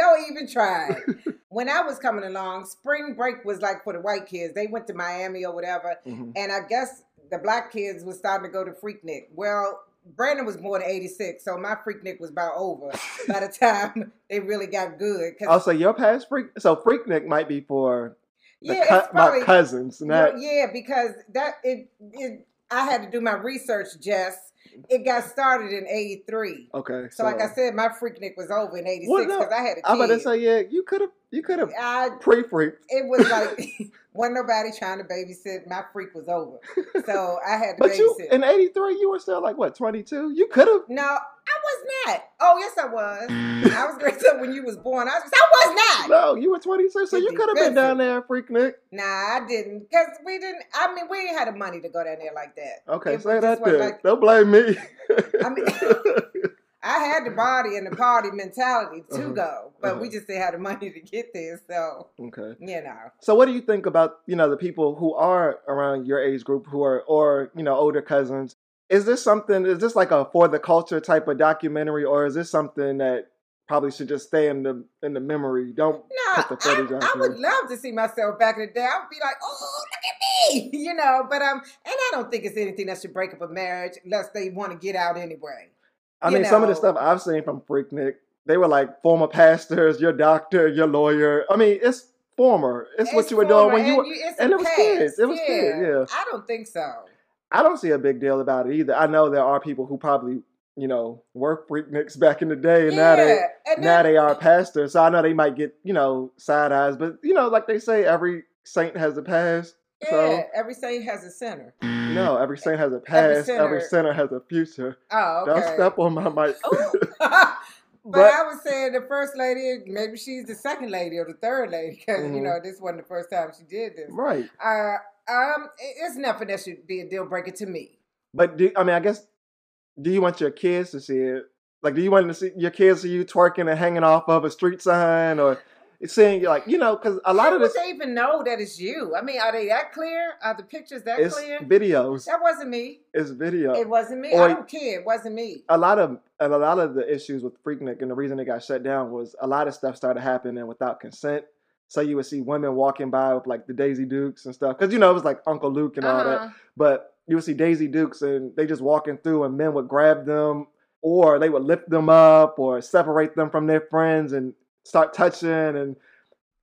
Don't even try. when I was coming along, spring break was like for the white kids. They went to Miami or whatever. Mhm. And I guess the black kids was starting to go to Freaknik. Well, Brandon was born in 86, so my Freaknik was about over by the time they really got good. Also, your past freak. So Freaknik might be for yeah, it's probably, my cousins, not. Yeah, because that it it I had to do my research, Jess. It got started in '83. Okay, So, like I said, my Freaknik was over in '86 because I had a kid. I'm about to say, yeah, you could have, you could have pre freak. it was like wasn't nobody trying to babysit. My freak was over, so I had to but you babysit. in '83, you were still like what 22? You could have. no, I was not. Oh yes, I was. I was great up when you was born. I was. I was not. No, you were 26, so you could have been down there at Freaknik. Nah, I didn't, because we didn't. I mean, we ain't had the money to go down there like that. Okay, It say that then. like- Don't blame me. I mean, I had the body and the party mentality to Uh-huh. go, but we Uh-huh. just didn't have the money to get there. So okay. you know, So what do you think about, you know, the people who are around your age group who are or, you know, older cousins? Is this something is this like a for the culture type of documentary or is this something that probably should just stay in the in the memory? Don't no, Put the footage I, out I would love to see myself back in the day. I would be like, oh, look at me, you know. But um, and I don't think it's anything that should break up a marriage unless they want to get out anyway. I you mean some of the stuff I've seen from Freaknik, they were like former pastors, your doctor, your lawyer. I mean, it's former. It's, what you were doing when you were and it's and it was kids. It was kids, yeah. I don't think so. I don't see a big deal about it either. I know there are people who probably, you know, were freakniks back in the day, and now they and now they are pastors. So I know they might get, you know, side eyes, but you know, like they say, every saint has a past. Yeah, So every saint has a sinner. no, every saint has a past. Every sinner- sinner has a future. Oh, okay. Don't step on my mic. But, But- I was saying the first lady, maybe she's the second lady or the third lady, because you Mhm. know this wasn't the first time she did this. right. Uh, um, it's nothing that should be a deal breaker to me. But do, I mean, I guess, do you want your kids to see it? Like, do you want to see your kids see you twerking and hanging off of a street sign, or seeing you like you know, because a lot How of would this they even know that it's you? I mean, are they that clear? Are the pictures that is clear? videos. That wasn't me. It's video. It wasn't me. Or- I don't care. It wasn't me. a lot of and a lot of the issues with Freaknik and the reason it got shut down was a lot of stuff started happening without consent. So you would see women walking by with like the Daisy Dukes and stuff, because you know it was like Uncle Luke and all that. Uh-huh. But you would see Daisy Dukes and they just walking through, and men would grab them, or they would lift them up, or separate them from their friends and start touching. And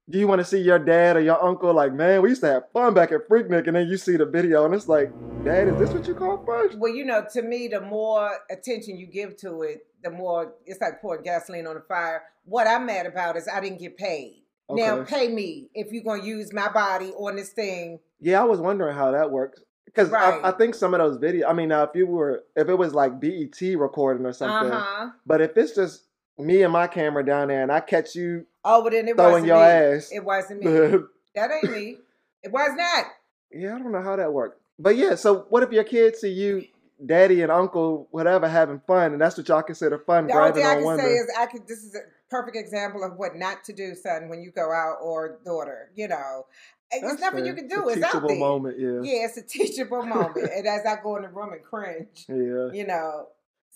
do you want to see your dad or your uncle like, man, we used to have fun back at Freaknik, and then you see the video and it's like, Dad, is this what you call first? Well, you know, to me, the more attention you give to it, the more it's like pouring gasoline on the fire. What I'm mad about is I didn't get paid. Now pay me if you're gonna use my body on this thing. Yeah, I was wondering how that works. Because Right. I, I think some of those videos, I mean, now if you were, if it was like BET recording or something, Uh huh. but if it's just me and my camera down there and I catch you Oh, but then it throwing wasn't your me. ass, It wasn't me. that ain't me. It was not. Yeah, I don't know how that worked. But yeah, so what if your kids see you, daddy and uncle, whatever, having fun, and that's what y'all consider fun, The only thing I on can women? say is I could. This is a perfect example of what not to do, son, when you go out or daughter. You know, And That's nothing fair. you can do. It's a It's, teachable moment, yeah. Yeah, it's a teachable moment. and as I go in the room and cringe, Yeah. you know.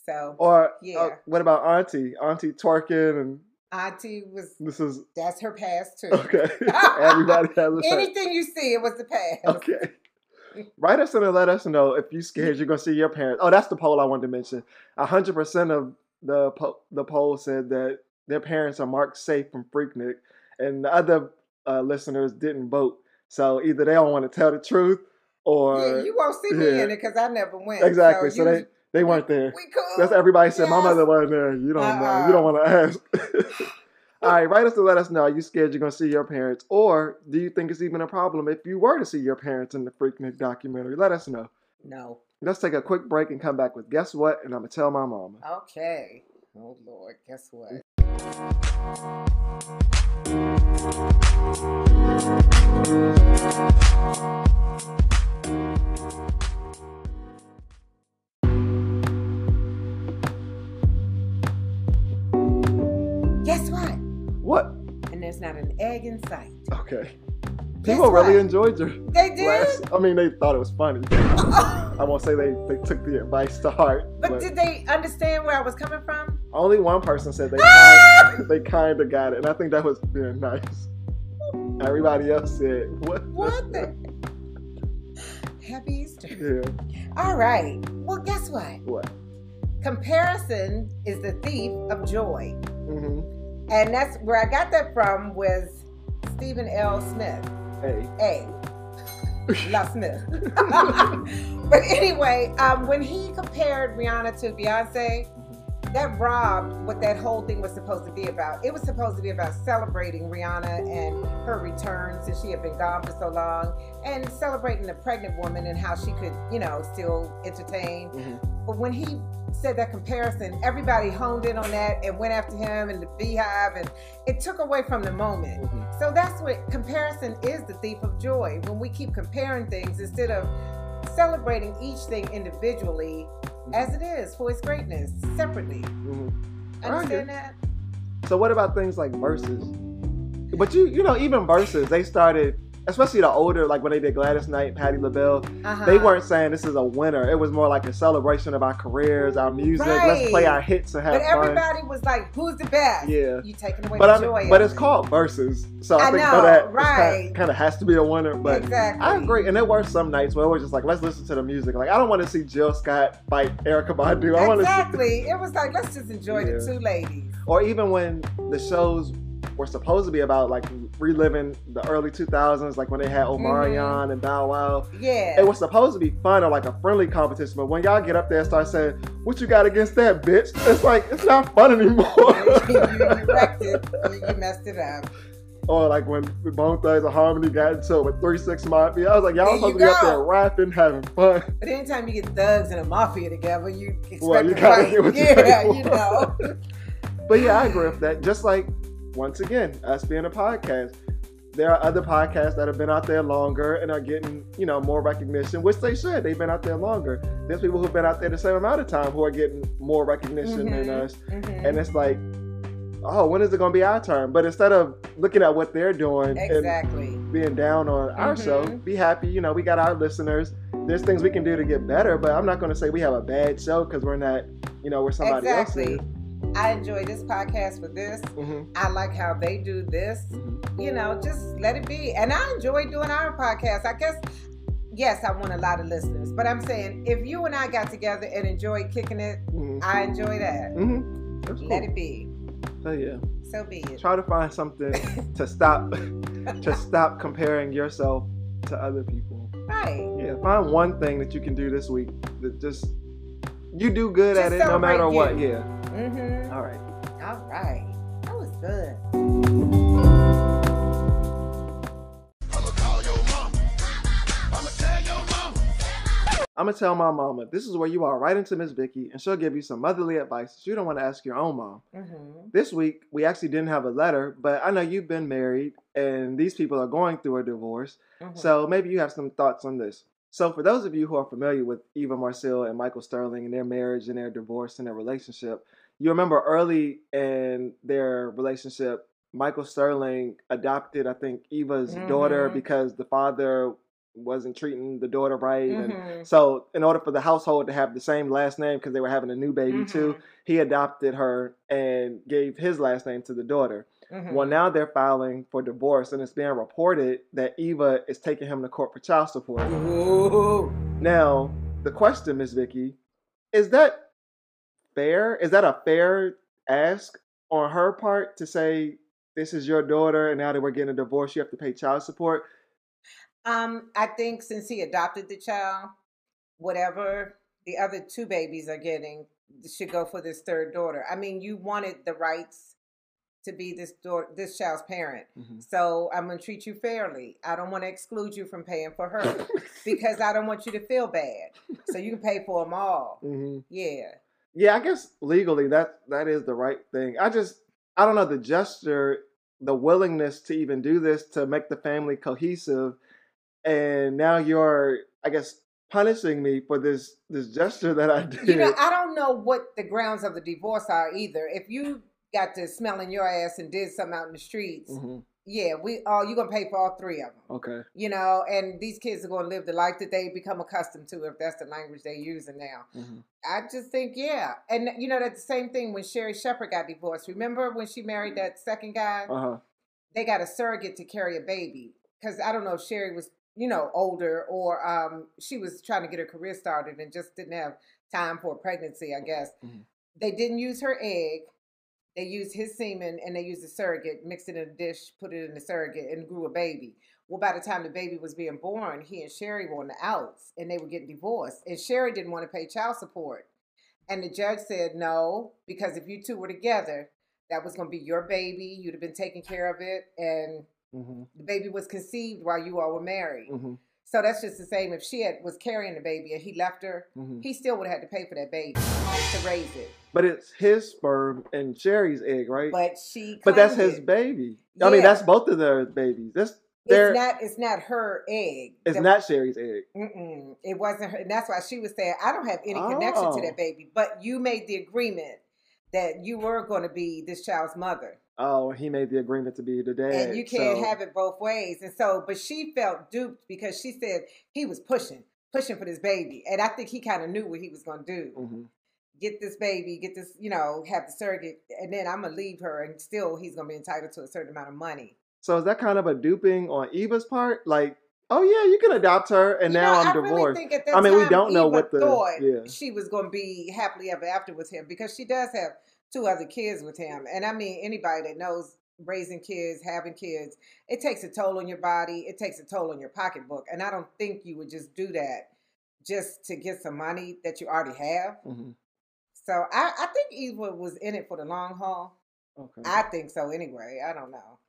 So Or uh, Yeah. what about Auntie? Auntie twerking, and Auntie was this is that's her past too. okay. Everybody has a past. Anything you see, it was the past. Okay. Write us in and let us know if you're scared you're gonna see your parents. Oh, that's the poll I wanted to mention. hundred percent of the po- the poll said that their parents are marked safe from Freaknik, and the other uh, listeners didn't vote. So either they don't want to tell the truth, or yeah, you won't see me yeah. in it because I never went. exactly. So, you- they they weren't there. we cool. That's everybody said. My mother wasn't there. You don't know. You don't want to ask. All right, write us to let us know. Are you scared you're gonna see your parents, or do you think it's even a problem if you were to see your parents in the Freaknik documentary? Let us know. No. Let's take a quick break and come back with guess what? And I'm gonna tell my mama. Okay. Oh Lord, guess what? Okay. Guess People really enjoyed your They did. last. I mean, they thought it was funny. I won't say they, they took the advice to heart, but but did they understand where I was coming from? only one person said they kind, they kind of got it, and I think that was being nice. Everybody else said what? What the? Happy Easter. Yeah. All right. Well, guess what? What? Comparison is the thief of joy. mm-hmm. And that's where I got that from was Stephen L. Smith. Hey. A. La Smith. but anyway, um, when he compared Rihanna to Beyonce, that robbed what that whole thing was supposed to be about. It was supposed to be about celebrating Rihanna and her return since she had been gone for so long, and celebrating the pregnant woman and how she could, you know, still entertain. hmm But when he said that comparison, everybody honed in on that and went after him and the beehive, and it took away from the moment. hmm So that's what comparison is the thief of joy. When we keep comparing things instead of celebrating each thing individually as it is for its greatness, separately. hmm Understand that? So what about things like verses? But you you know even verses they started especially the older like when they did Gladys Knight, Patti LaBelle. Uh-huh. They weren't saying this is a winner. It was more like a celebration of our careers, our music. Let's play our hits and have But fun. everybody was like, "Who's the best?" Yeah. You taking away But the I joy. but it's it. called verses, so I, I think know, for that, right. kind of has to be a winner. But exactly. I agree, and there were some nights where it was just like, let's listen to the music. Like I don't want to see Jill Scott fight Erykah Badu. I want to see, Exactly. It was like let's just enjoy the two ladies. or even when the shows were supposed to be about like reliving the early 2000s, like when they had Omarion mm-hmm. and Bow Wow. Yeah. It was supposed to be fun or like a friendly competition, but when y'all get up there and start saying, "What you got against that bitch?" It's like it's not fun anymore. you, you wrecked it. You, you messed it up. or like when Bone Thugs-n-Harmony got into it with Three Six Mafia, I was like, y'all There supposed to be up there rapping, having fun. But anytime you get thugs and a mafia together, you expect Well, you gotta fight. get what you Yeah, pay you know. But yeah, I agree with that. Just like once again, us being a podcast. There are other podcasts that have been out there longer and are getting, you know, more recognition, which they should. They've been out there longer. There's people who've been out there the same amount of time who are getting more recognition than Mhm. us. Mhm. And it's like, oh, when is it going to be our turn? But instead of looking at what they're doing and being down on our Mhm. show, be happy. You know, we got our listeners. There's things we can do to get better, but I'm not going to say we have a bad show because we're not, you know, we're somebody Exactly. else. I enjoy this podcast for this. hmm I like how they do this. hmm You know, just let it be. And I enjoy doing our podcast. I guess, yes, I want a lot of listeners, but I'm saying if you and I got together and enjoyed kicking it, hmm I enjoy that. hmm cool. Let it be. So yeah, So be it. try to find something to stop to stop comparing yourself to other people. Right. Yeah, find one thing that you can do this week that just you do good Just at it no matter what. you. Yeah. Mm-hmm. All right. All right. That was good. I'm gonna tell my mama this is where you are right into Miss Vicky, and she'll give you some motherly advice that you don't want to ask your own mom. Mm-hmm. This week we actually didn't have a letter, but I know you've been married, and these people are going through a divorce. Mm-hmm. So maybe you have some thoughts on this. So for those of you who are familiar with Eva Marcille and Michael Sterling and their marriage and their divorce and their relationship, you remember early in their relationship, Michael Sterling adopted, I think, Eva's daughter Mhm. because the father wasn't treating the daughter right. And Mhm. so in order for the household to have the same last name because they were having a new baby too, Mhm. he adopted her and gave his last name to the daughter. Well, now they're filing for divorce, and it's being reported that Eva is taking him to court for child support. Ooh. Now, the question, Miss Vicky, is that fair? Is that a fair ask on her part to say this is your daughter, and now that we're getting a divorce, you have to pay child support? Um, I think since he adopted the child, whatever the other two babies are getting should go for this third daughter. I mean, you wanted the rights to be this daughter, this child's parent. Mhm. So I'm gonna treat you fairly. I don't want to exclude you from paying for her because I don't want you to feel bad. So you can pay for them all. hmm Yeah. Yeah, I guess legally that that is the right thing. I just I don't know the gesture, the willingness to even do this to make the family cohesive, and now you're I guess punishing me for this this gesture that I did. You know, I don't know what the grounds of the divorce are either. If you got to smelling your ass and did something out in the streets, Mhm. Yeah, we all you're gonna pay for all three of them. Okay. You know, and these kids are gonna live the life that they become accustomed to if that's the language they're using now. Mhm. I just think, yeah, and you know that's the same thing when Sherri Shepherd got divorced. Remember when she married that second guy? Uh huh. they got a surrogate to carry a baby because I don't know if Sherri was you know older or um, she was trying to get her career started and just didn't have time for a pregnancy. I guess Mhm. they didn't use her egg. They used his semen and they used a surrogate, mixed it in a dish, put it in the surrogate, and grew a baby. Well, by the time the baby was being born, he and Sherri were on the outs and they were getting divorced. And Sherri didn't want to pay child support. And the judge said no, because if you two were together, that was going to be your baby. You'd have been taking care of it. And hmm the baby was conceived while you all were married. hmm So that's just the same. If she had was carrying the baby and he left her, hmm he still would have had to pay for that baby to raise it. But it's his sperm and Sherri's egg, right? But she, But that's his it. baby. I mean, that's both of their babies. That's their. It's not. It's not her egg. It's The- not Sherri's egg. It wasn't her, and that's why she was saying, "I don't have any connection to Oh. that baby." But you made the agreement that you were going to be this child's mother, Oh, he made the agreement to be the dad. and you can't so- have it both ways. And so, but she felt duped because she said he was pushing, pushing for this baby, and I think he kind of knew what he was going to do. Mhm. Get this baby, get this, you know, have the surrogate, and then I'm gonna leave her, and still he's gonna be entitled to a certain amount of money. So is that kind of a duping on Eva's part? Like, oh yeah, you can adopt her, and You now know, I'm I divorced. Really think at that I mean, we don't know Eva what the- thought yeah. she was going to be happily ever after with him because she does have two other kids with him, and I mean anybody that knows raising kids, having kids, it takes a toll on your body, it takes a toll on your pocketbook, and I don't think you would just do that just to get some money that you already have. Mhm. So I, I think Eva was in it for the long haul. Okay, I think so anyway. I don't know.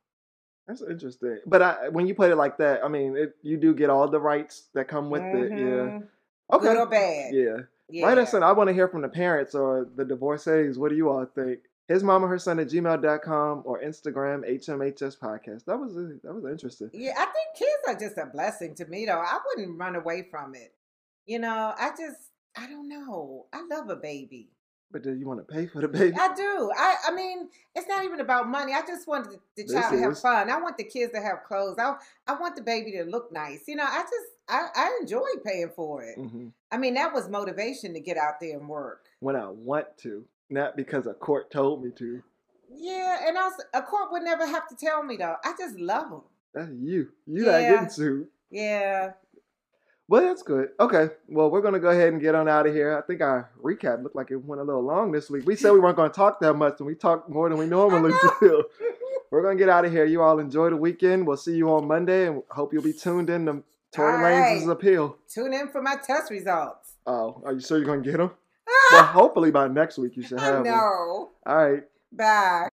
that's interesting. But I, when you put it like that, I mean, it, you do get all the rights that come with it. Yeah. Mhm. Okay. Good or bad. Yeah. Yeah. Write us in. I want to hear from the parents or the divorcees. What do you all think? His mama, her son at gmail.com or Instagram, HMHS podcast. That was uh, that was interesting. Yeah, I think kids are just a blessing to me, though. I wouldn't run away from it. You know, I just, I don't know. I love a baby. But do you want to pay for the baby? I do. I, I mean, it's not even about money. I just want the, the child to have fun. I want the kids to have clothes. I, I want the baby to look nice. You know, I just, I, I enjoy paying for it. Mm-hmm. I mean, that was motivation to get out there and work. When I want to, not because a court told me to. Yeah, and also a court would never have to tell me though. I just love them. That's you. You yeah. not getting sued. Yeah. Well, that's good. Okay. Well, we're gonna go ahead and get on out of here. I think our recap looked like it went a little long this week. We said we weren't gonna talk that much, and we talked more than we normally do. we're gonna get out of here. You all enjoy the weekend. We'll see you on Monday, and hope you'll be tuned in to Tory Lanez right. is appeal. Tune in for my test results. Oh, are you sure you're gonna get them? well, hopefully by next week you should have. No. All right. Bye.